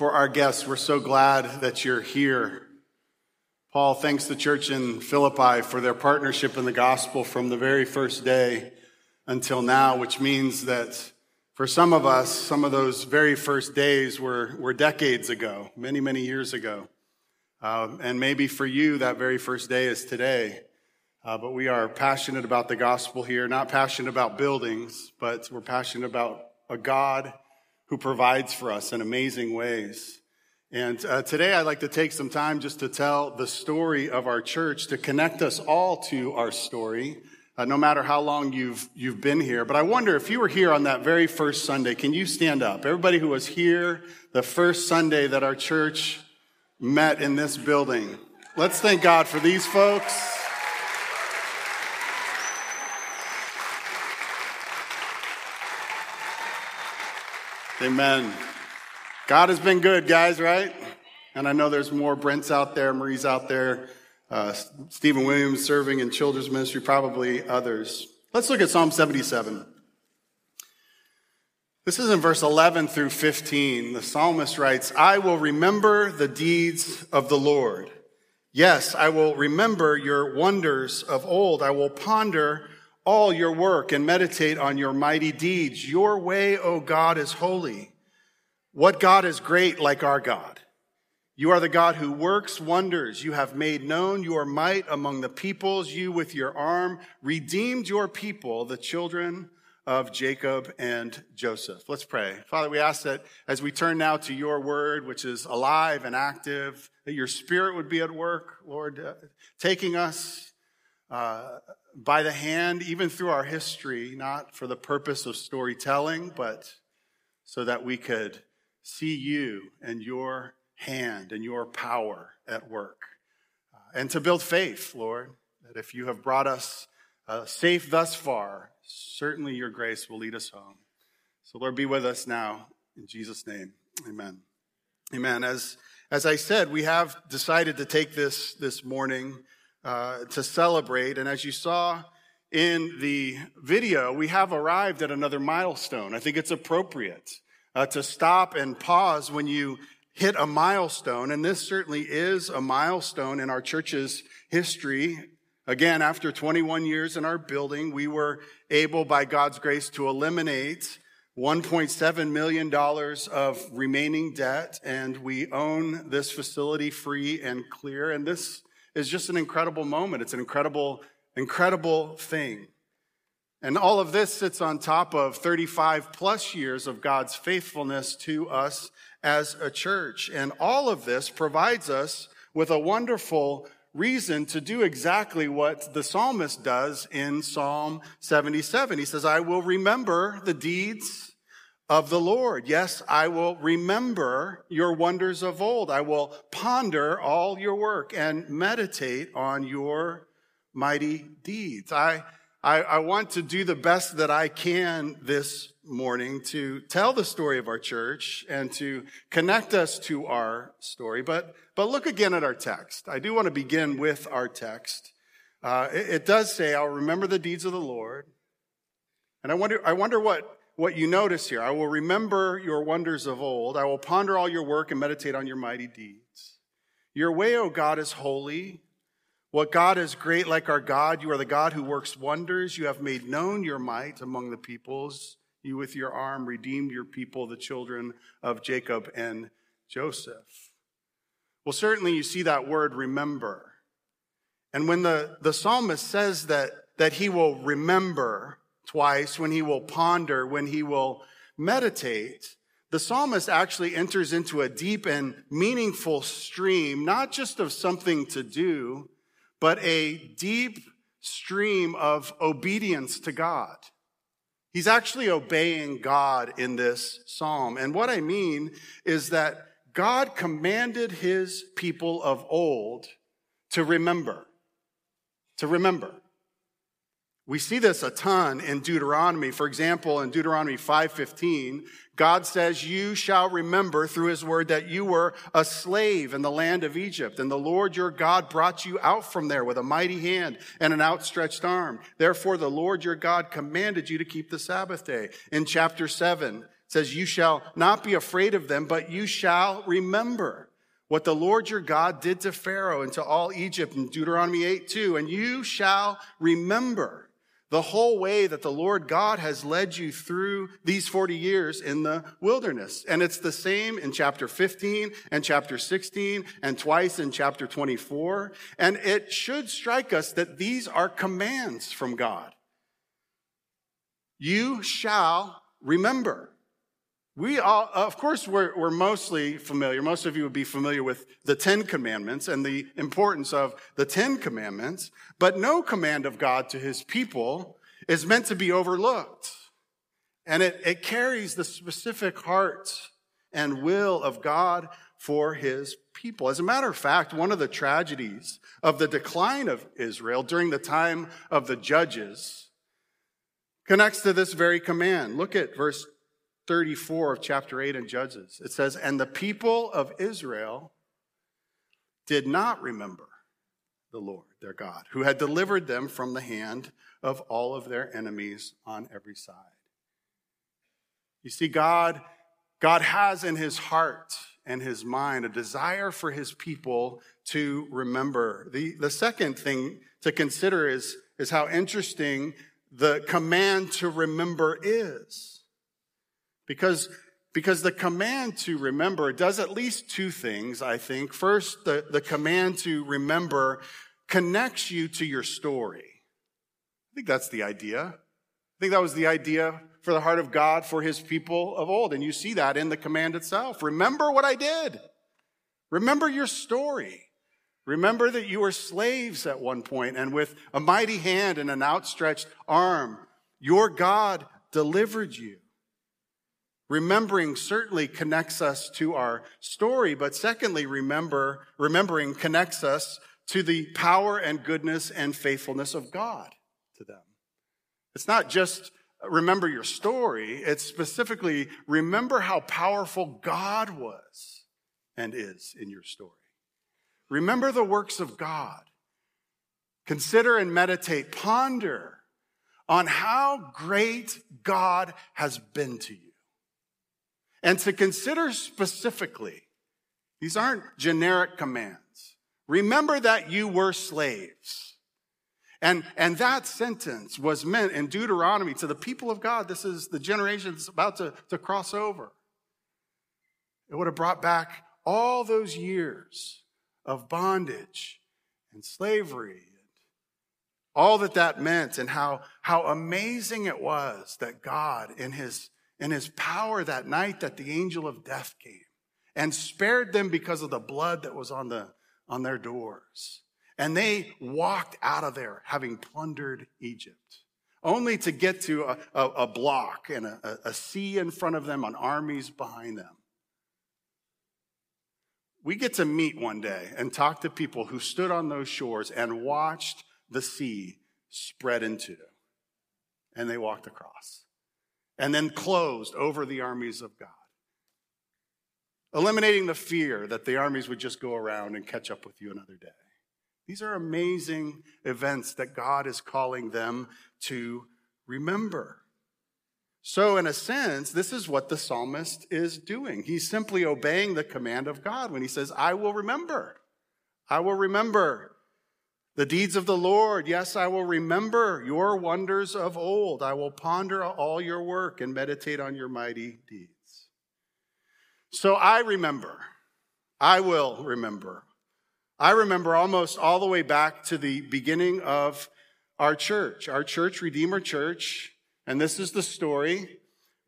for our guests. We're so glad that you're here. Paul thanks the church in Philippi for their partnership in the gospel from the very first day until now, which means that for some of us, some of those very first days were, were decades ago, many, many years ago. Um, and maybe for you, that very first day is today. Uh, but we are passionate about the gospel here, not passionate about buildings, but we're passionate about a God who provides for us in amazing ways. And uh, today I'd like to take some time just to tell the story of our church to connect us all to our story, uh, no matter how long you've, you've been here. But I wonder if you were here on that very first Sunday, can you stand up? Everybody who was here the first Sunday that our church met in this building. Let's thank God for these folks. Amen. God has been good, guys, right? And I know there's more Brents out there, Marie's out there, uh, Stephen Williams serving in children's ministry, probably others. Let's look at Psalm 77. This is in verse 11 through 15. The psalmist writes, I will remember the deeds of the Lord. Yes, I will remember your wonders of old. I will ponder all your work and meditate on your mighty deeds. Your way, O God, is holy. What God is great like our God? You are the God who works wonders. You have made known your might among the peoples. You with your arm redeemed your people, the children of Jacob and Joseph. Let's pray. Father, we ask that as we turn now to your word, which is alive and active, that your spirit would be at work, Lord, uh, taking us uh, by the hand, even through our history, not for the purpose of storytelling, but so that we could see you and your hand and your power at work. Uh, and to build faith, Lord, that if you have brought us uh, safe thus far, certainly your grace will lead us home. So, Lord, be with us now. In Jesus' name, amen. Amen. As, as I said, we have decided to take this this morning uh, to celebrate. And as you saw in the video, we have arrived at another milestone. I think it's appropriate uh, to stop and pause when you hit a milestone. And this certainly is a milestone in our church's history. Again, after 21 years in our building, we were able, by God's grace, to eliminate $1.7 million of remaining debt, and we own this facility free and clear. And this is just an incredible moment. It's an incredible, incredible thing. And all of this sits on top of 35 plus years of God's faithfulness to us as a church. And all of this provides us with a wonderful reason to do exactly what the psalmist does in Psalm 77. He says, I will remember the deeds of the Lord. Yes, I will remember your wonders of old. I will ponder all your work and meditate on your mighty deeds. I, I, I, want to do the best that I can this morning to tell the story of our church and to connect us to our story. But, but look again at our text. I do want to begin with our text. Uh, it, it does say, I'll remember the deeds of the Lord. And I wonder, I wonder what what you notice here. I will remember your wonders of old. I will ponder all your work and meditate on your mighty deeds. Your way, O God, is holy. What God is great like our God. You are the God who works wonders. You have made known your might among the peoples. You with your arm redeemed your people, the children of Jacob and Joseph. Well, certainly you see that word remember. And when the, the psalmist says that, that he will remember, twice, when he will ponder, when he will meditate, the psalmist actually enters into a deep and meaningful stream, not just of something to do, but a deep stream of obedience to God. He's actually obeying God in this psalm. And what I mean is that God commanded his people of old to remember, to remember. We see this a ton in Deuteronomy. For example, in Deuteronomy 5:15, God says, "You shall remember through his word that you were a slave in the land of Egypt, and the Lord your God brought you out from there with a mighty hand and an outstretched arm. Therefore the Lord your God commanded you to keep the Sabbath day." In chapter 7, says, You shall not be afraid of them, but you shall remember what the Lord your God did to Pharaoh and to all Egypt in Deuteronomy 8 2. And you shall remember the whole way that the Lord God has led you through these 40 years in the wilderness. And it's the same in chapter 15 and chapter 16 and twice in chapter 24. And it should strike us that these are commands from God. You shall remember. We all, uh, of course, we're, we're, mostly familiar. Most of you would be familiar with the Ten Commandments and the importance of the Ten Commandments, but no command of God to his people is meant to be overlooked. And it, it carries the specific heart and will of God for his people. As a matter of fact, one of the tragedies of the decline of Israel during the time of the judges connects to this very command. Look at verse 34 of chapter 8 in Judges. It says, And the people of Israel did not remember the Lord their God, who had delivered them from the hand of all of their enemies on every side. You see, God, God has in his heart and his mind a desire for his people to remember. The, the second thing to consider is, is how interesting the command to remember is. Because, because the command to remember does at least two things, I think. First, the, the command to remember connects you to your story. I think that's the idea. I think that was the idea for the heart of God for his people of old. And you see that in the command itself. Remember what I did. Remember your story. Remember that you were slaves at one point, and with a mighty hand and an outstretched arm, your God delivered you. Remembering certainly connects us to our story, but secondly, remember, remembering connects us to the power and goodness and faithfulness of God to them. It's not just uh, remember your story, it's specifically remember how powerful God was and is in your story. Remember the works of God. Consider and meditate, ponder on how great God has been to you and to consider specifically, these aren't generic commands. Remember that you were slaves. And, and that sentence was meant in Deuteronomy to the people of God. This is the generation that's about to, to cross over. It would have brought back all those years of bondage and slavery all that that meant and how, how amazing it was that God in his in his power that night that the angel of death came and spared them because of the blood that was on the on their doors. And they walked out of there having plundered Egypt, only to get to a, a, a block and a, a sea in front of them and armies behind them. We get to meet one day and talk to people who stood on those shores and watched the sea spread into, and they walked across and then closed over the armies of God. Eliminating the fear that the armies would just go around and catch up with you another day. These are amazing events that God is calling them to remember. So, in a sense, this is what the psalmist is doing. He's simply obeying the command of God when he says, I will remember. I will remember. The deeds of the Lord, yes, I will remember your wonders of old. I will ponder all your work and meditate on your mighty deeds. So I remember. I will remember. I remember almost all the way back to the beginning of our church. Our church, Redeemer Church, and this is the story,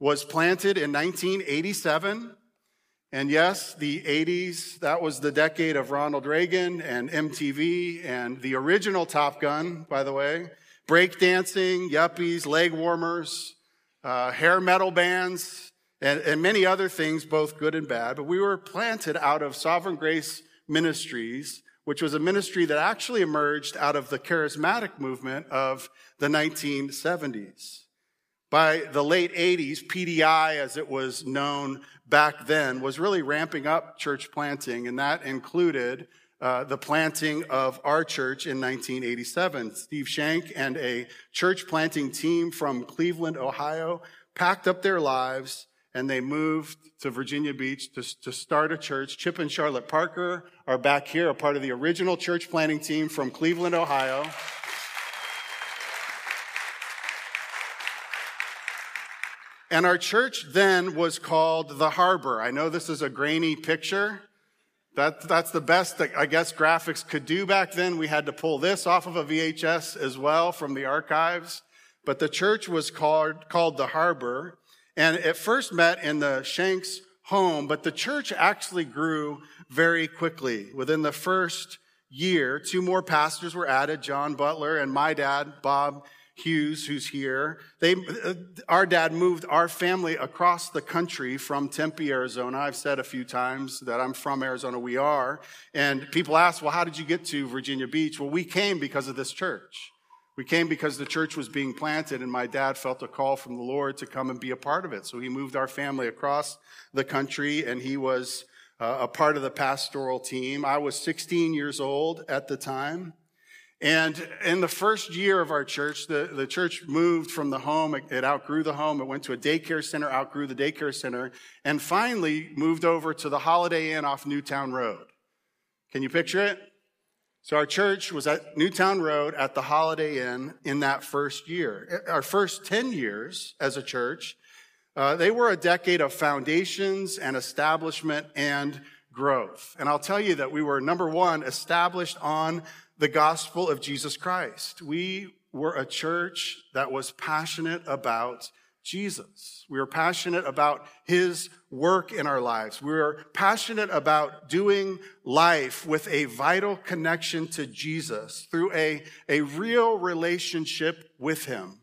was planted in 1987 and yes, the 80s, that was the decade of Ronald Reagan and MTV and the original Top Gun, by the way. Breakdancing, yuppies, leg warmers, uh, hair metal bands, and, and many other things, both good and bad. But we were planted out of Sovereign Grace Ministries, which was a ministry that actually emerged out of the charismatic movement of the 1970s. By the late 80s, PDI, as it was known back then, was really ramping up church planting, and that included uh, the planting of our church in 1987. Steve Shank and a church planting team from Cleveland, Ohio, packed up their lives and they moved to Virginia Beach to, to start a church. Chip and Charlotte Parker are back here, a part of the original church planting team from Cleveland, Ohio. And our church then was called the Harbor. I know this is a grainy picture. That, that's the best that I guess graphics could do back then. We had to pull this off of a VHS as well from the archives. But the church was called, called the Harbor. And it first met in the Shanks home, but the church actually grew very quickly. Within the first year, two more pastors were added, John Butler and my dad, Bob Hughes, who's here. They, uh, our dad moved our family across the country from Tempe, Arizona. I've said a few times that I'm from Arizona. We are. And people ask, well, how did you get to Virginia Beach? Well, we came because of this church. We came because the church was being planted, and my dad felt a call from the Lord to come and be a part of it. So he moved our family across the country, and he was uh, a part of the pastoral team. I was 16 years old at the time. And in the first year of our church, the, the church moved from the home. It, it outgrew the home. It went to a daycare center, outgrew the daycare center, and finally moved over to the Holiday Inn off Newtown Road. Can you picture it? So our church was at Newtown Road at the Holiday Inn in that first year. Our first 10 years as a church, uh, they were a decade of foundations and establishment and growth. And I'll tell you that we were number one, established on the gospel of Jesus Christ. We were a church that was passionate about Jesus. We were passionate about his work in our lives. We were passionate about doing life with a vital connection to Jesus through a, a real relationship with him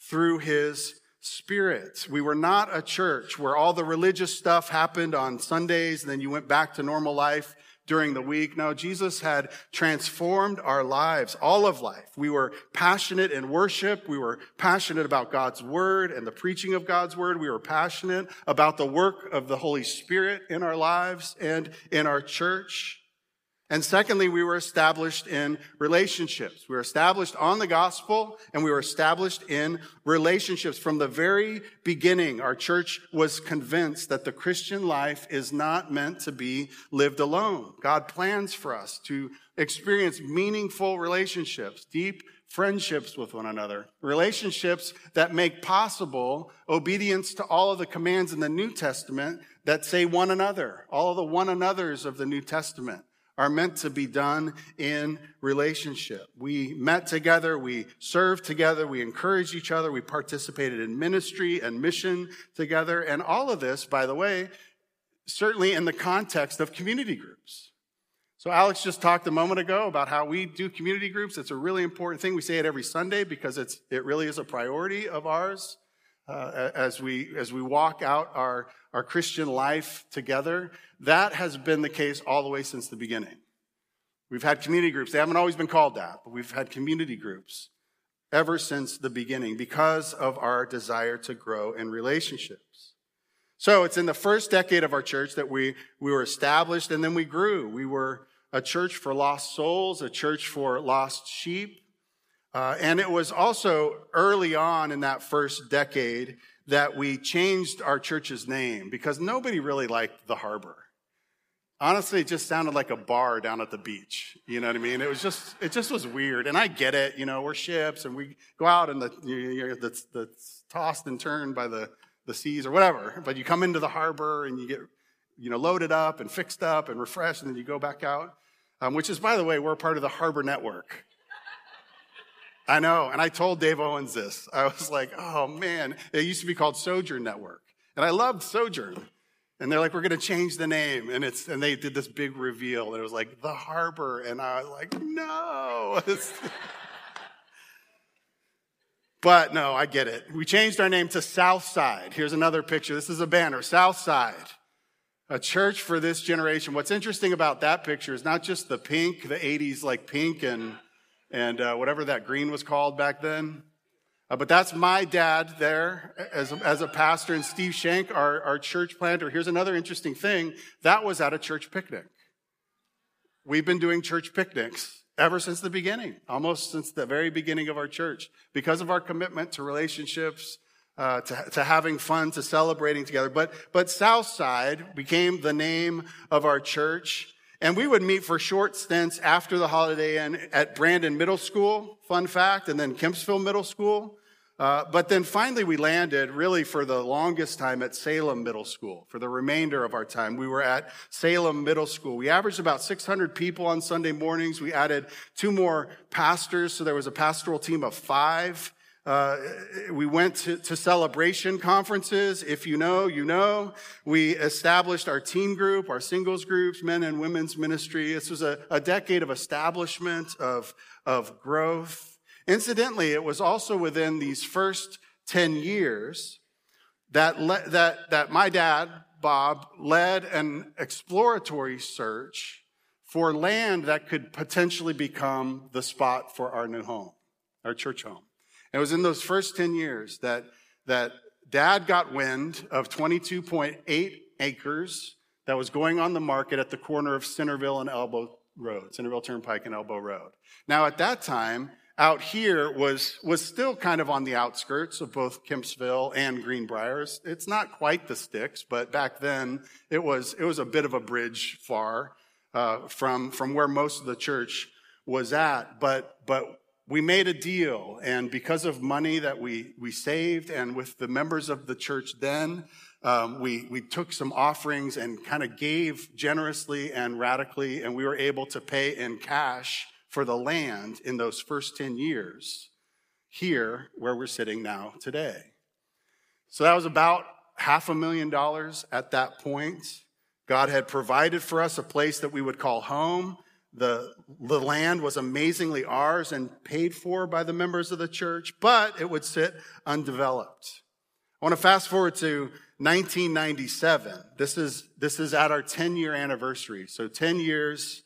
through his spirit. We were not a church where all the religious stuff happened on Sundays and then you went back to normal life during the week. No, Jesus had transformed our lives, all of life. We were passionate in worship. We were passionate about God's word and the preaching of God's word. We were passionate about the work of the Holy Spirit in our lives and in our church. And secondly, we were established in relationships. We were established on the gospel and we were established in relationships. From the very beginning, our church was convinced that the Christian life is not meant to be lived alone. God plans for us to experience meaningful relationships, deep friendships with one another, relationships that make possible obedience to all of the commands in the New Testament that say one another, all of the one another's of the New Testament are meant to be done in relationship. We met together, we served together, we encouraged each other, we participated in ministry and mission together. And all of this, by the way, certainly in the context of community groups. So Alex just talked a moment ago about how we do community groups. It's a really important thing. We say it every Sunday because it's, it really is a priority of ours. Uh, as we as we walk out our our Christian life together. That has been the case all the way since the beginning. We've had community groups. They haven't always been called that, but we've had community groups ever since the beginning because of our desire to grow in relationships. So it's in the first decade of our church that we, we were established and then we grew. We were a church for lost souls, a church for lost sheep. Uh, and it was also early on in that first decade that we changed our church's name because nobody really liked the harbor. Honestly, it just sounded like a bar down at the beach. You know what I mean? It was just, it just was weird. And I get it. You know, we're ships and we go out and the, you know, the, the tossed and turned by the, the seas or whatever. But you come into the harbor and you get, you know, loaded up and fixed up and refreshed and then you go back out. Um, which is, by the way, we're part of the harbor network. I know. And I told Dave Owens this. I was like, oh man, it used to be called Sojourn Network. And I loved Sojourn. And they're like, we're going to change the name. And it's, and they did this big reveal. And it was like, the harbor. And I was like, no. but no, I get it. We changed our name to Southside. Here's another picture. This is a banner. Southside. A church for this generation. What's interesting about that picture is not just the pink, the 80s like pink and and uh, whatever that green was called back then. Uh, but that's my dad there as a, as a pastor, and Steve Shank, our, our church planter. Here's another interesting thing that was at a church picnic. We've been doing church picnics ever since the beginning, almost since the very beginning of our church, because of our commitment to relationships, uh, to, to having fun, to celebrating together. But, but Southside became the name of our church. And we would meet for short stints after the Holiday Inn at Brandon Middle School, fun fact, and then Kempsville Middle School. Uh, but then finally we landed really for the longest time at Salem Middle School. For the remainder of our time, we were at Salem Middle School. We averaged about 600 people on Sunday mornings. We added two more pastors, so there was a pastoral team of five. Uh, we went to, to, celebration conferences. If you know, you know. We established our team group, our singles groups, men and women's ministry. This was a, a decade of establishment, of, of growth. Incidentally, it was also within these first 10 years that, le- that, that my dad, Bob, led an exploratory search for land that could potentially become the spot for our new home, our church home. It was in those first 10 years that, that dad got wind of 22.8 acres that was going on the market at the corner of Centerville and Elbow Road, Centerville Turnpike and Elbow Road. Now, at that time, out here was, was still kind of on the outskirts of both Kempsville and Greenbriers. It's not quite the sticks, but back then it was, it was a bit of a bridge far, uh, from, from where most of the church was at. But, but we made a deal, and because of money that we, we saved, and with the members of the church then, um, we, we took some offerings and kind of gave generously and radically, and we were able to pay in cash for the land in those first 10 years here where we're sitting now today. So that was about half a million dollars at that point. God had provided for us a place that we would call home. The, the land was amazingly ours and paid for by the members of the church, but it would sit undeveloped. I want to fast forward to 1997. This is, this is at our 10 year anniversary. So 10 years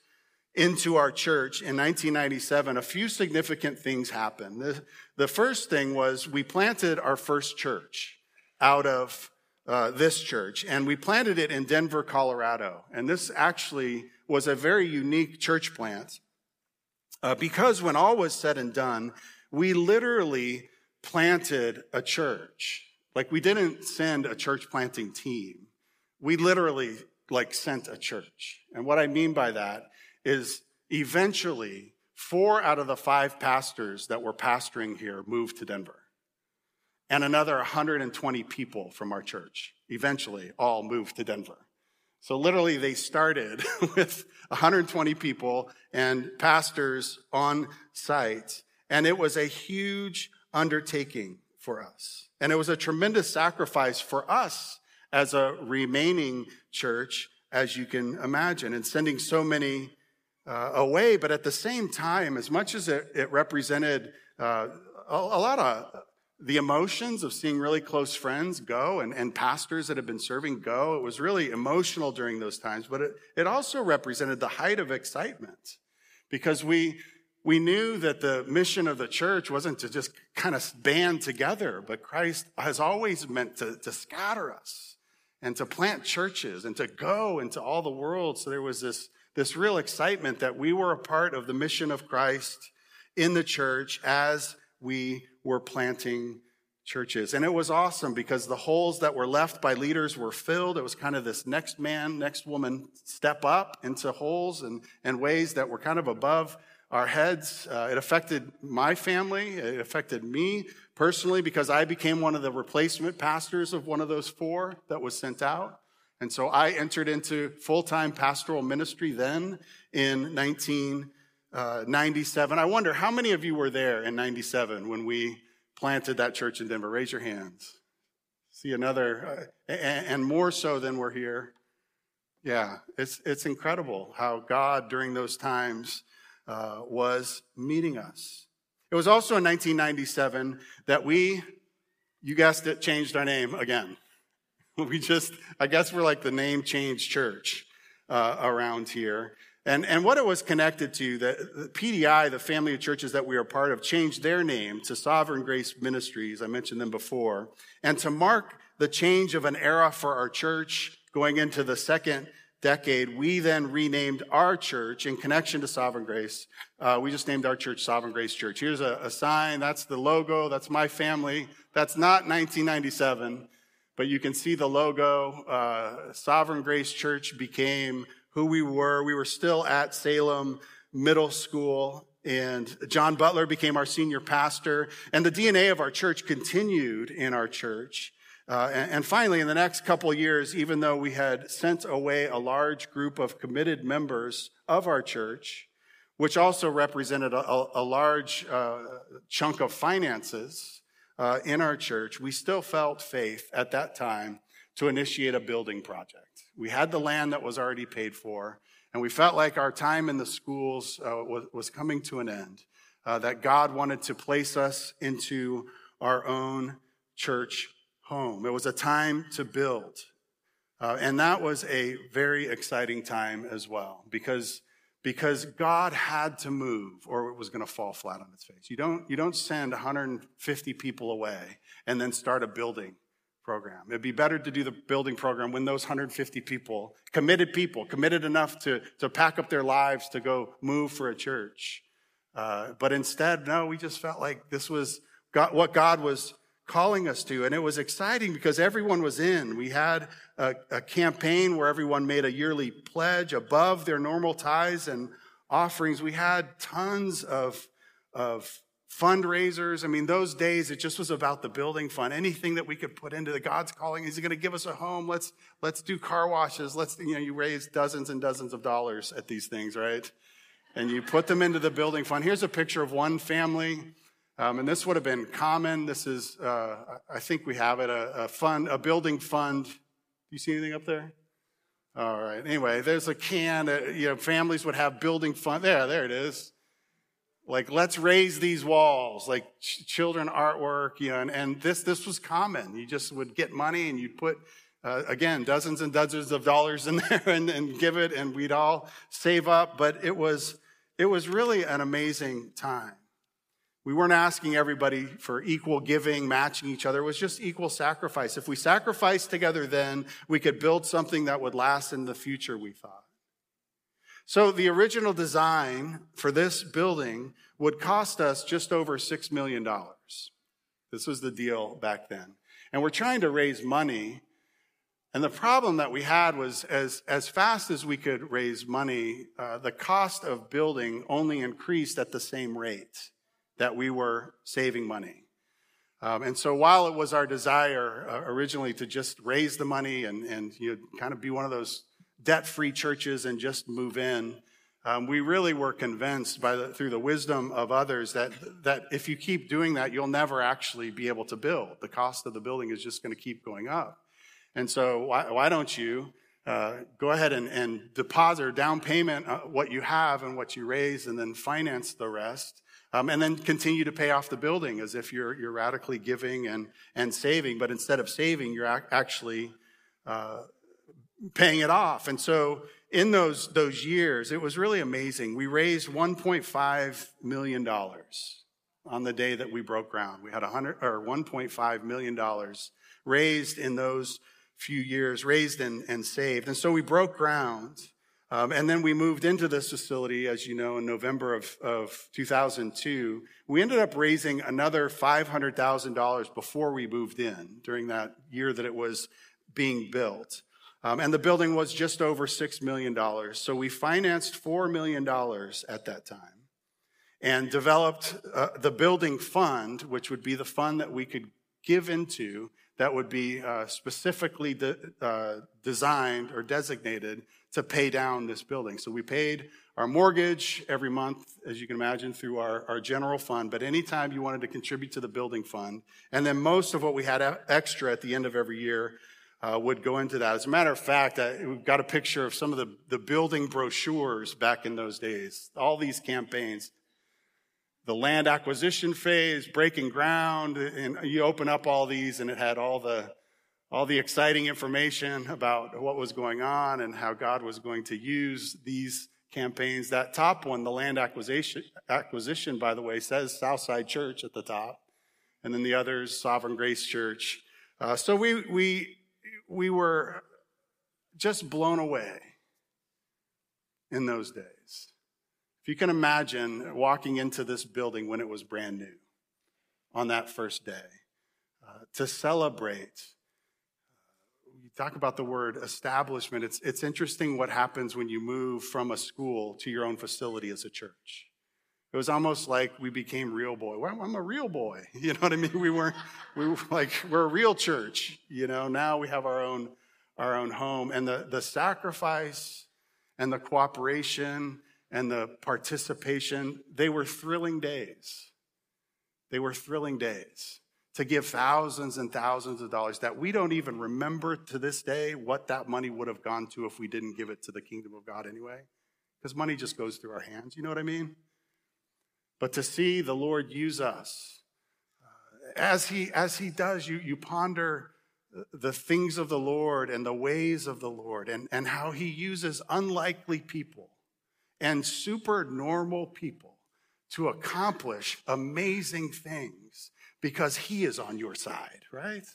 into our church in 1997, a few significant things happened. The, the first thing was we planted our first church out of uh, this church, and we planted it in Denver, Colorado. And this actually was a very unique church plant uh, because when all was said and done, we literally planted a church. Like we didn't send a church planting team. We literally like sent a church. And what I mean by that is eventually four out of the five pastors that were pastoring here moved to Denver. And another 120 people from our church eventually all moved to Denver. So literally they started with 120 people and pastors on site. And it was a huge undertaking for us. And it was a tremendous sacrifice for us as a remaining church, as you can imagine, and sending so many uh, away. But at the same time, as much as it, it represented uh, a, a, lot of the emotions of seeing really close friends go and, and pastors that have been serving go. It was really emotional during those times, but it, it also represented the height of excitement because we, we knew that the mission of the church wasn't to just kind of band together, but Christ has always meant to, to scatter us and to plant churches and to go into all the world. So there was this, this real excitement that we were a part of the mission of Christ in the church as we were planting churches. And it was awesome because the holes that were left by leaders were filled. It was kind of this next man, next woman step up into holes and, and ways that were kind of above our heads. Uh, it affected my family. It affected me personally because I became one of the replacement pastors of one of those four that was sent out. And so I entered into full time pastoral ministry then in 19. Uh, 97. I wonder how many of you were there in 97 when we planted that church in Denver? Raise your hands. See another, uh, and, and more so than we're here. Yeah, it's, it's incredible how God during those times uh, was meeting us. It was also in 1997 that we, you guessed it, changed our name again. We just, I guess we're like the name change church uh, around here. And, and what it was connected to, the, the, PDI, the family of churches that we are part of, changed their name to Sovereign Grace Ministries. I mentioned them before. And to mark the change of an era for our church going into the second decade, we then renamed our church in connection to Sovereign Grace. Uh, we just named our church Sovereign Grace Church. Here's a, a sign. That's the logo. That's my family. That's not 1997, but you can see the logo. Uh, Sovereign Grace Church became who we were. We were still at Salem Middle School and John Butler became our senior pastor and the DNA of our church continued in our church. Uh, and, and, finally, in the next couple years, even though we had sent away a large group of committed members of our church, which also represented a, a large uh, chunk of finances uh, in our church, we still felt faith at that time to initiate a building project. We had the land that was already paid for, and we felt like our time in the schools uh, was, was, coming to an end, uh, that God wanted to place us into our own church home. It was a time to build. Uh, and that was a very exciting time as well because, because God had to move or it was going to fall flat on its face. You don't, you don't send 150 people away and then start a building program. It'd be better to do the building program when those 150 people, committed people, committed enough to, to pack up their lives to go move for a church. Uh, but instead, no, we just felt like this was God, what God was calling us to. And it was exciting because everyone was in. We had a, a, campaign where everyone made a yearly pledge above their normal tithes and offerings. We had tons of, of fundraisers. I mean, those days, it just was about the building fund. Anything that we could put into the God's calling. Is he going to give us a home? Let's, let's do car washes. Let's, you know, you raise dozens and dozens of dollars at these things, right? And you put them into the building fund. Here's a picture of one family um, and this would have been common. This is, uh, I think we have it, a, a fund, a building fund. Do you see anything up there? All right. Anyway, there's a can. Uh, you know, families would have building fund. There, there it is. Like, let's raise these walls, like ch- children artwork. You know, and, and this this was common. You just would get money and you'd put uh, again dozens and dozens of dollars in there and, and give it, and we'd all save up. But it was it was really an amazing time. We weren't asking everybody for equal giving, matching each other. It was just equal sacrifice. If we sacrificed together then, we could build something that would last in the future, we thought. So the original design for this building would cost us just over $6 million. This was the deal back then. And we're trying to raise money. And the problem that we had was as, as fast as we could raise money, uh, the cost of building only increased at the same rate that we were saving money. Um, and so while it was our desire uh, originally to just raise the money and, and you know, kind of be one of those debt-free churches and just move in, um, we really were convinced by the, through the wisdom of others that, that if you keep doing that, you'll never actually be able to build. The cost of the building is just going to keep going up. And so why, why don't you uh, go ahead and, and deposit or down payment uh, what you have and what you raise and then finance the rest um, and then continue to pay off the building as if you're, you're radically giving and, and saving. But instead of saving, you're ac- actually uh, paying it off. And so in those, those years, it was really amazing. We raised $1.5 million on the day that we broke ground. We had 100, or $1.5 million raised in those few years, raised and, and saved. And so we broke ground. Um, and then we moved into this facility, as you know, in November of, of 2002. We ended up raising another $500,000 before we moved in during that year that it was being built. Um, and the building was just over $6 million. So we financed $4 million at that time and developed uh, the building fund, which would be the fund that we could give into that would be uh, specifically de- uh, designed or designated to pay down this building. So we paid our mortgage every month, as you can imagine, through our, our general fund. But anytime you wanted to contribute to the building fund, and then most of what we had extra at the end of every year uh, would go into that. As a matter of fact, I, we've got a picture of some of the, the building brochures back in those days. All these campaigns. The land acquisition phase, breaking ground, and you open up all these and it had all the all the exciting information about what was going on and how God was going to use these campaigns. That top one, the land acquisition, acquisition, by the way, says Southside Church at the top, and then the others, Sovereign Grace Church. Uh, so we we we were just blown away in those days. If you can imagine walking into this building when it was brand new on that first day uh, to celebrate. You talk about the word establishment. It's, it's interesting what happens when you move from a school to your own facility as a church. It was almost like we became real boy. Well, I'm a real boy. You know what I mean? We weren't, we were like, we're a real church. You know, now we have our own, our own home. And the, the sacrifice and the cooperation and the participation, they were thrilling days. They were thrilling days to give thousands and thousands of dollars that we don't even remember to this day what that money would have gone to if we didn't give it to the kingdom of God anyway. Because money just goes through our hands. You know what I mean? But to see the Lord use us. As he, as he does, you, you ponder the things of the Lord and the ways of the Lord and, and how he uses unlikely people and super normal people to accomplish amazing things because he is on your side, right?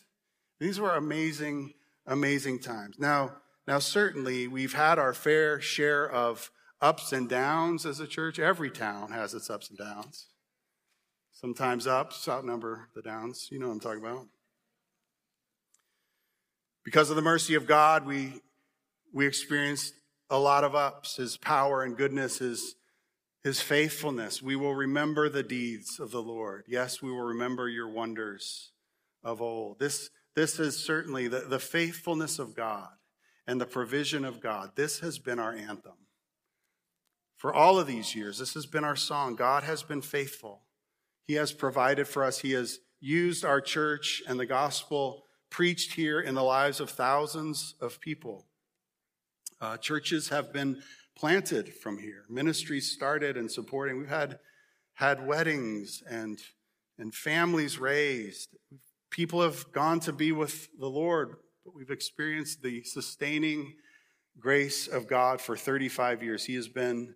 These were amazing, amazing times. Now, now certainly we've had our fair share of ups and downs as a church. Every town has its ups and downs. Sometimes ups outnumber the downs. You know what I'm talking about. Because of the mercy of God, we, we experienced a lot of ups. His power and goodness, His, His faithfulness. We will remember the deeds of the Lord. Yes, we will remember your wonders of old. This, this is certainly the, the faithfulness of God and the provision of God. This has been our anthem for all of these years. This has been our song. God has been faithful. He has provided for us. He has used our church and the gospel preached here in the lives of thousands of people. Uh, churches have been planted from here. Ministries started and supporting. We've had had weddings and and families raised. People have gone to be with the Lord, but we've experienced the sustaining grace of God for 35 years. He has been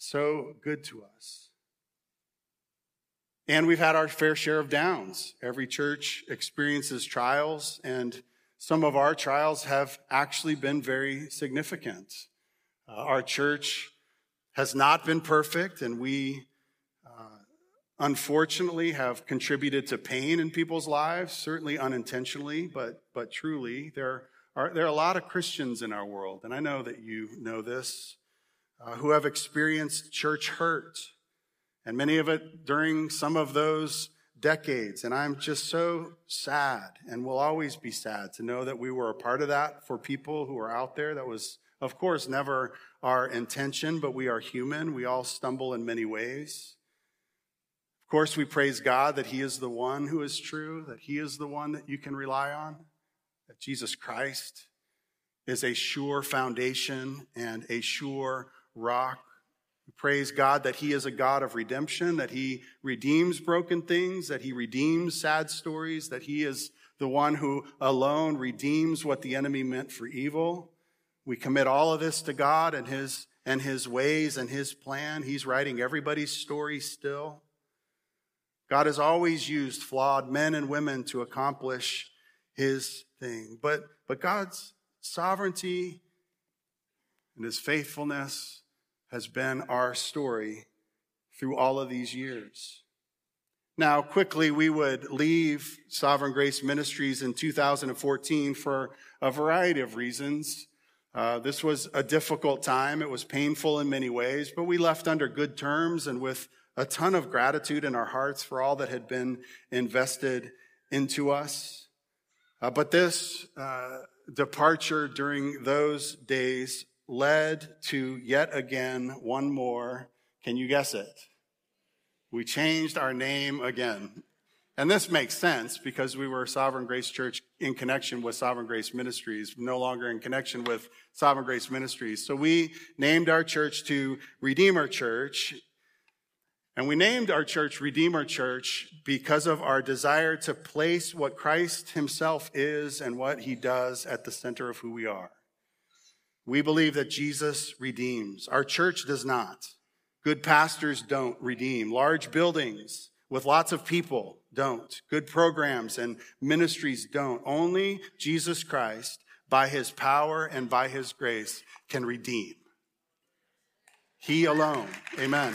so good to us. And we've had our fair share of downs. Every church experiences trials, and some of our trials have actually been very significant. Uh, our church has not been perfect, and we uh, unfortunately have contributed to pain in people's lives, certainly unintentionally, but, but truly. There are, there are a lot of Christians in our world, and I know that you know this uh, who have experienced church hurt, and many of it during some of those decades. And I'm just so sad and will always be sad to know that we were a part of that for people who are out there. That was, of course, never our intention, but we are human. We all stumble in many ways. Of course, we praise God that He is the one who is true, that He is the one that you can rely on, that Jesus Christ is a sure foundation and a sure rock. We praise God that He is a God of redemption, that He redeems broken things, that He redeems sad stories, that He is the one who alone redeems what the enemy meant for evil. We commit all of this to God and His and His ways and His plan. He's writing everybody's story still. God has always used flawed men and women to accomplish His thing. But, but God's sovereignty and His faithfulness has been our story through all of these years. Now, quickly, we would leave Sovereign Grace Ministries in 2014 for a variety of reasons. Uh, this was a difficult time. It was painful in many ways, but we left under good terms and with a ton of gratitude in our hearts for all that had been invested into us. Uh, but this uh, departure during those days led to yet again one more. Can you guess it? We changed our name again. And this makes sense because we were Sovereign Grace Church in connection with Sovereign Grace Ministries, no longer in connection with Sovereign Grace Ministries. So we named our church to Redeemer Church. And we named our church Redeemer Church because of our desire to place what Christ himself is and what he does at the center of who we are. We believe that Jesus redeems. Our church does not. Good pastors don't redeem. Large buildings with lots of people don't. Good programs and ministries don't. Only Jesus Christ, by his power and by his grace, can redeem. He alone. Amen.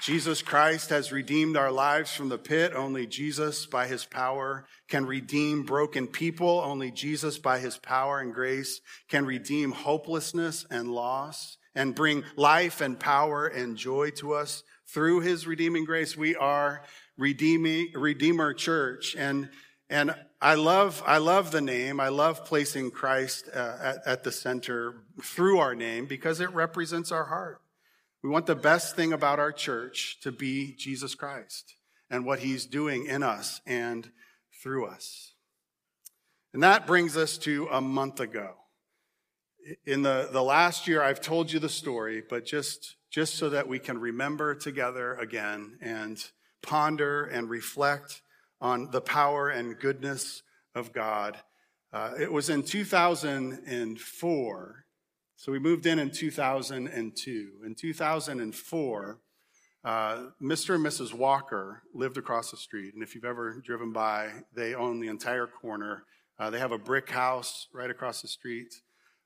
Jesus Christ has redeemed our lives from the pit. Only Jesus, by his power, can redeem broken people. Only Jesus, by his power and grace, can redeem hopelessness and loss and bring life and power and joy to us. Through his redeeming grace, we are redeeming, Redeemer Church. And, and I love, I love the name. I love placing Christ uh, at, at the center through our name because it represents our heart. We want the best thing about our church to be Jesus Christ and what he's doing in us and through us. And that brings us to a month ago. In the, the last year, I've told you the story, but just, just so that we can remember together again and ponder and reflect on the power and goodness of God. Uh, it was in 2004 so we moved in in 2002. In 2004, uh, Mr. and Mrs. Walker lived across the street. And if you've ever driven by, they own the entire corner. Uh, they have a brick house right across the street.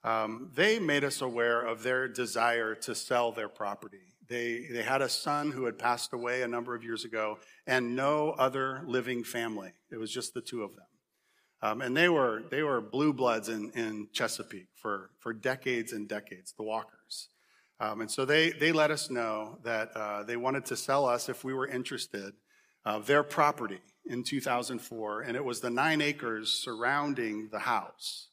Um, they made us aware of their desire to sell their property. They, they had a son who had passed away a number of years ago and no other living family. It was just the two of them. Um, and they were, they were blue bloods in, in Chesapeake for, for decades and decades, the Walkers. Um, and so they, they let us know that uh, they wanted to sell us, if we were interested, uh, their property in 2004. And it was the nine acres surrounding the house.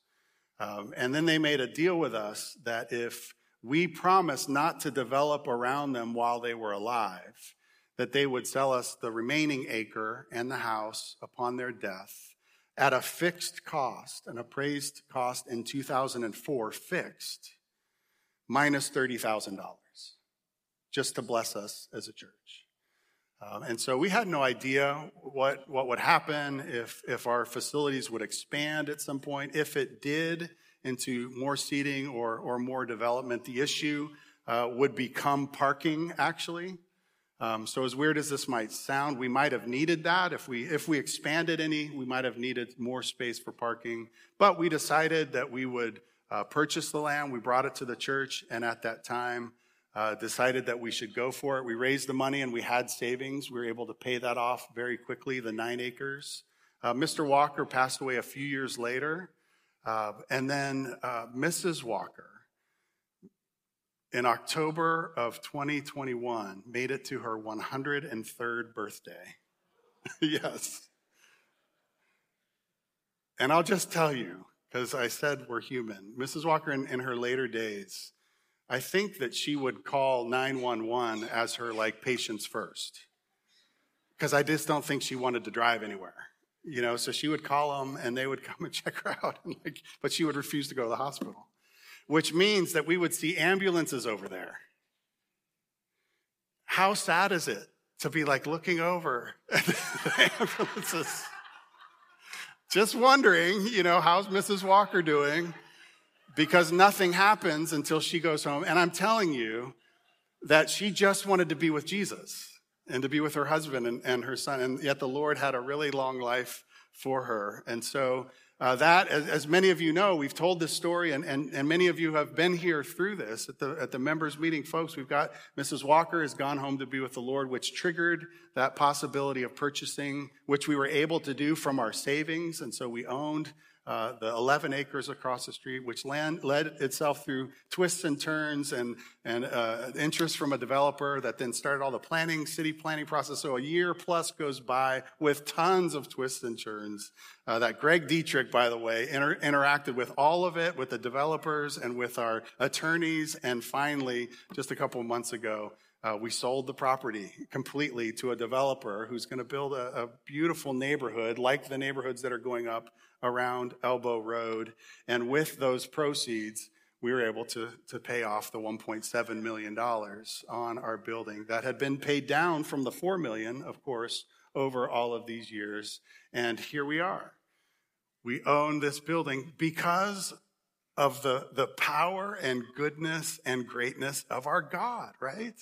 Um, and then they made a deal with us that if we promised not to develop around them while they were alive, that they would sell us the remaining acre and the house upon their death at a fixed cost, an appraised cost in 2004, fixed, minus $30,000, just to bless us as a church. Um, and so we had no idea what, what would happen if, if our facilities would expand at some point. If it did into more seating or, or more development, the issue uh, would become parking, actually. Um, so as weird as this might sound, we might have needed that. If we, if we expanded any, we might have needed more space for parking. But we decided that we would uh, purchase the land. We brought it to the church, and at that time, uh, decided that we should go for it. We raised the money and we had savings. We were able to pay that off very quickly, the nine acres. Uh, Mr. Walker passed away a few years later. Uh, and then uh, Mrs. Walker in October of 2021 made it to her 103rd birthday. yes. And I'll just tell you, because I said we're human, Mrs. Walker in, in, her later days, I think that she would call 911 as her like patients first. Because I just don't think she wanted to drive anywhere. You know, so she would call them and they would come and check her out. And like, but she would refuse to go to the hospital which means that we would see ambulances over there. How sad is it to be like looking over at the ambulances? Just wondering, you know, how's Mrs. Walker doing? Because nothing happens until she goes home. And I'm telling you that she just wanted to be with Jesus and to be with her husband and, and her son. And yet the Lord had a really long life for her. And so uh, that, as, as, many of you know, we've told this story, and, and, and many of you have been here through this at the, at the members meeting. Folks, we've got Mrs. Walker has gone home to be with the Lord, which triggered that possibility of purchasing, which we were able to do from our savings. And so we owned uh, the 11 acres across the street, which land, led itself through twists and turns and, and uh, interest from a developer that then started all the planning, city planning process. So a year plus goes by with tons of twists and turns. Uh, that Greg Dietrich, by the way, inter- interacted with all of it, with the developers and with our attorneys. And finally, just a couple months ago, uh, we sold the property completely to a developer who's going to build a, a, beautiful neighborhood like the neighborhoods that are going up around Elbow Road. And with those proceeds, we were able to, to pay off the $1.7 million on our building that had been paid down from the 4 million, of course, over all of these years. And here we are. We own this building because of the, the power and goodness and greatness of our God, right?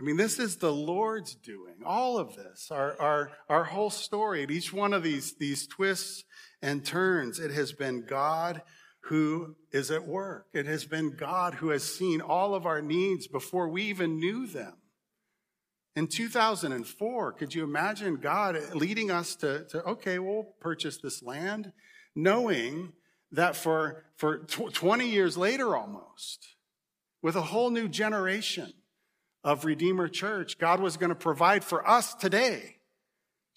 I mean, this is the Lord's doing. All of this, our, our, our whole story, at each one of these, these twists and turns, it has been God who is at work. It has been God who has seen all of our needs before we even knew them. In 2004, could you imagine God leading us to, to okay, we'll purchase this land, knowing that for, for 20 years later almost, with a whole new generation of Redeemer Church, God was going to provide for us today.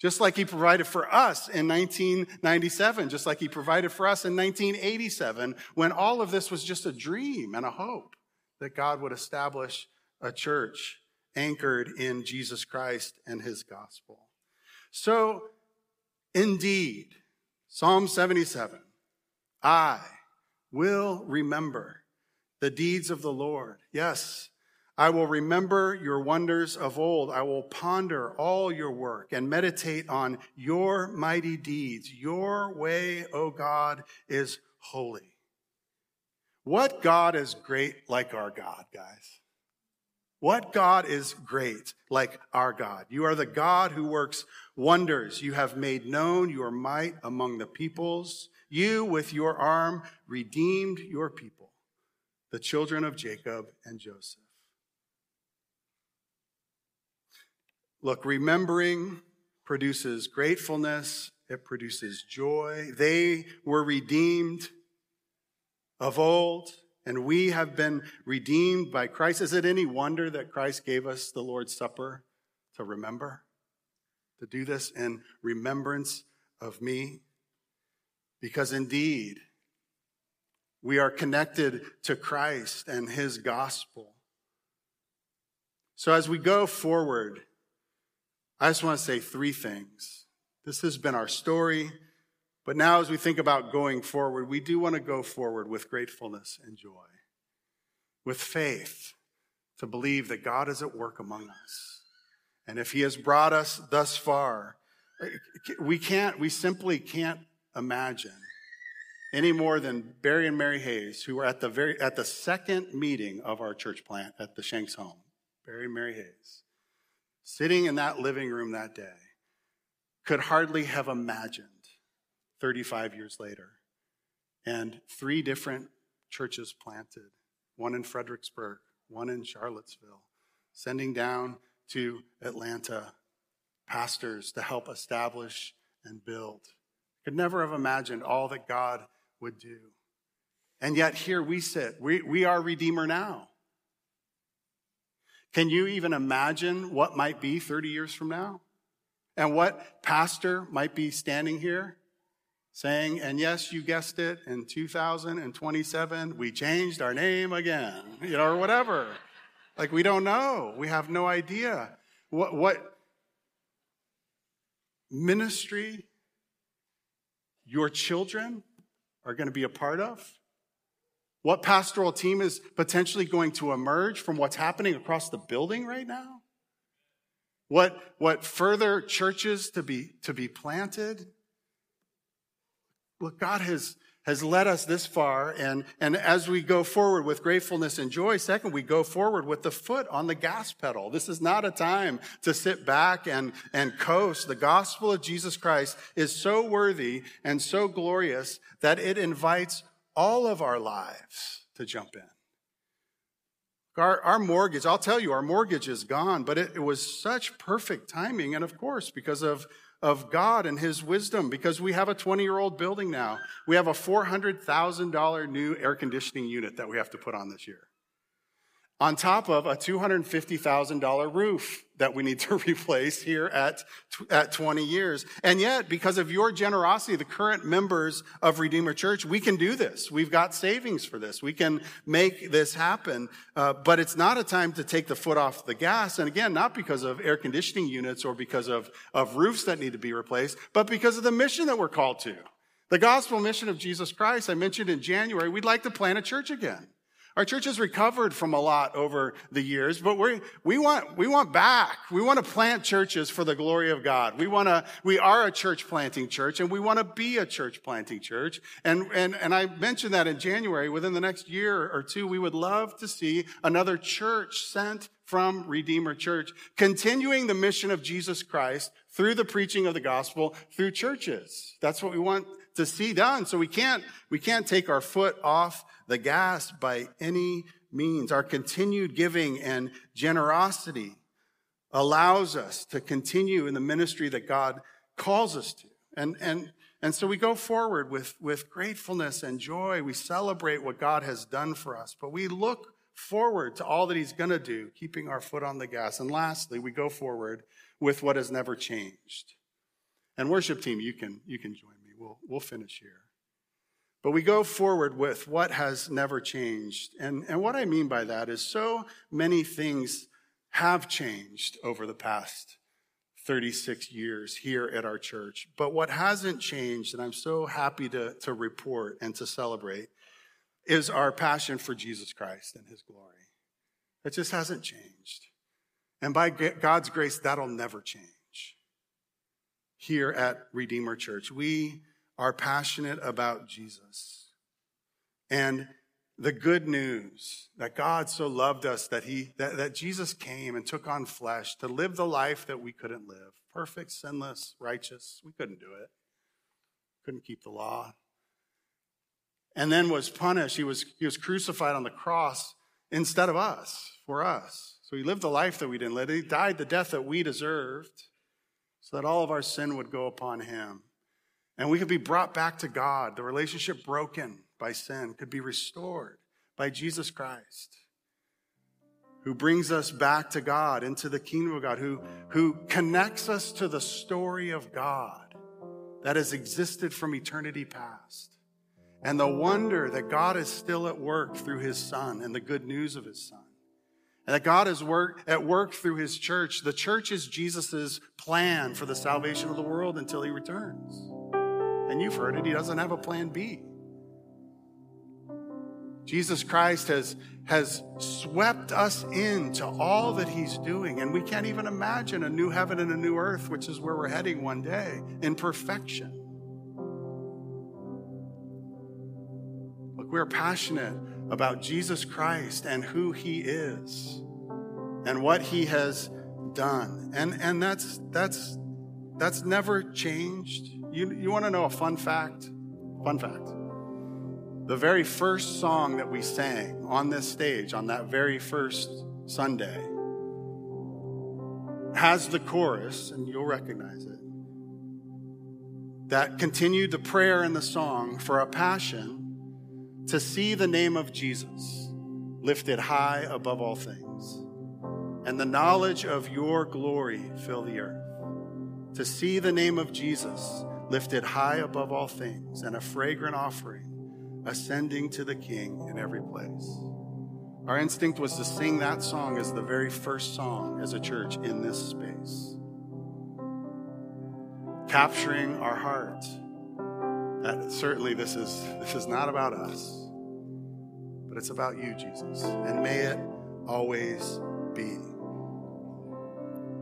Just like he provided for us in 1997, just like he provided for us in 1987, when all of this was just a dream and a hope that God would establish a church anchored in Jesus Christ and his gospel. So, indeed, Psalm 77 I will remember the deeds of the Lord. Yes, I will remember your wonders of old. I will ponder all your work and meditate on your mighty deeds. Your way, O God, is holy. What God is great like our God, guys? What God is great like our God? You are the God who works wonders. You have made known your might among the peoples. You, with your arm, redeemed your people, the children of Jacob and Joseph. Look, remembering produces gratefulness, it produces joy. They were redeemed of old, and we have been redeemed by Christ. Is it any wonder that Christ gave us the Lord's Supper to remember? To do this in remembrance of me? Because indeed, we are connected to Christ and his gospel. So as we go forward, I just want to say three things. This has been our story, but now as we think about going forward, we do want to go forward with gratefulness and joy, with faith to believe that God is at work among us. And if He has brought us thus far, we can't, we simply can't imagine any more than Barry and Mary Hayes, who were at the very, at the second meeting of our church plant at the Shanks home. Barry and Mary Hayes sitting in that living room that day, could hardly have imagined 35 years later. And three different churches planted one in Fredericksburg, one in Charlottesville, sending down to Atlanta pastors to help establish and build. Could never have imagined all that God would do. And yet here we sit. We, we are Redeemer now. Can you even imagine what might be 30 years from now? And what pastor might be standing here saying, and yes, you guessed it, in 2027, we changed our name again, you know, or whatever. Like, we don't know. We have no idea what, what ministry your children are going to be a part of. What pastoral team is potentially going to emerge from what's happening across the building right now? What, what further churches to be, to be planted? Look, God has, has led us this far. And, and as we go forward with gratefulness and joy, second, we go forward with the foot on the gas pedal. This is not a time to sit back and, and coast. The gospel of Jesus Christ is so worthy and so glorious that it invites all of our lives to jump in. Our, our, mortgage, I'll tell you, our mortgage is gone, but it, it was such perfect timing. And of course, because of, of God and His wisdom, because we have a 20 year old building now. We have a $400,000 new air conditioning unit that we have to put on this year on top of a $250,000 roof that we need to replace here at, at 20 years. And yet, because of your generosity, the current members of Redeemer Church, we can do this. We've got savings for this. We can make this happen. Uh, but it's not a time to take the foot off the gas. And again, not because of air conditioning units or because of, of roofs that need to be replaced, but because of the mission that we're called to. The gospel mission of Jesus Christ, I mentioned in January, we'd like to plant a church again. Our church has recovered from a lot over the years, but we we want, we want back. We want to plant churches for the glory of God. We want to, we are a church planting church and we want to be a church planting church. And, and, and I mentioned that in January, within the next year or two, we would love to see another church sent from Redeemer Church, continuing the mission of Jesus Christ through the preaching of the gospel through churches. That's what we want to see done. So we can't, we can't take our foot off the gas by any means. Our continued giving and generosity allows us to continue in the ministry that God calls us to. And, and, and so we go forward with, with gratefulness and joy. We celebrate what God has done for us, but we look forward to all that He's going to do, keeping our foot on the gas. And lastly, we go forward with what has never changed. And worship team, you can, you can join me. We'll, we'll finish here. But we go forward with what has never changed. And, and what I mean by that is so many things have changed over the past 36 years here at our church. But what hasn't changed, and I'm so happy to, to report and to celebrate, is our passion for Jesus Christ and his glory. It just hasn't changed. And by God's grace, that'll never change. Here at Redeemer Church, we are passionate about Jesus. And the good news that God so loved us that he that, that Jesus came and took on flesh to live the life that we couldn't live. Perfect, sinless, righteous. We couldn't do it. Couldn't keep the law. And then was punished. He was, he was crucified on the cross instead of us, for us. So he lived the life that we didn't live. He died the death that we deserved so that all of our sin would go upon him. And we could be brought back to God. The relationship broken by sin could be restored by Jesus Christ, who brings us back to God, into the kingdom of God, who, who connects us to the story of God that has existed from eternity past. And the wonder that God is still at work through his son and the good news of his son. And that God is work, at work through his church. The church is Jesus' plan for the salvation of the world until he returns. And you've heard it, he doesn't have a plan B. Jesus Christ has, has swept us into all that he's doing. And we can't even imagine a new heaven and a new earth, which is where we're heading one day in perfection. Look, we're passionate about Jesus Christ and who he is and what he has done. And, and that's, that's, that's never changed. You, you want to know a fun fact? Fun fact. The very first song that we sang on this stage on that very first Sunday has the chorus, and you'll recognize it, that continued the prayer and the song for a passion to see the name of Jesus lifted high above all things, and the knowledge of your glory fill the earth. To see the name of Jesus lifted high above all things, and a fragrant offering ascending to the King in every place. Our instinct was to sing that song as the very first song as a church in this space, capturing our heart. That certainly this is this is not about us, but it's about you, Jesus, and may it always be.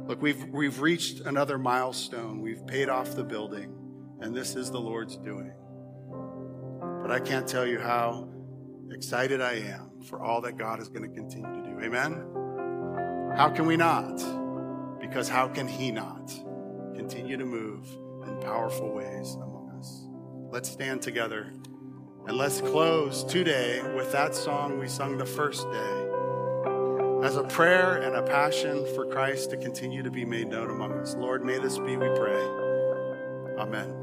Look, we've we've reached another milestone. We've paid off the building, and this is the Lord's doing. But I can't tell you how excited I am for all that God is going to continue to do. Amen? How can we not? Because how can He not continue to move in powerful ways among us? Let's stand together and let's close today with that song we sung the first day as a prayer and a passion for Christ to continue to be made known among us. Lord, may this be, we pray. Amen.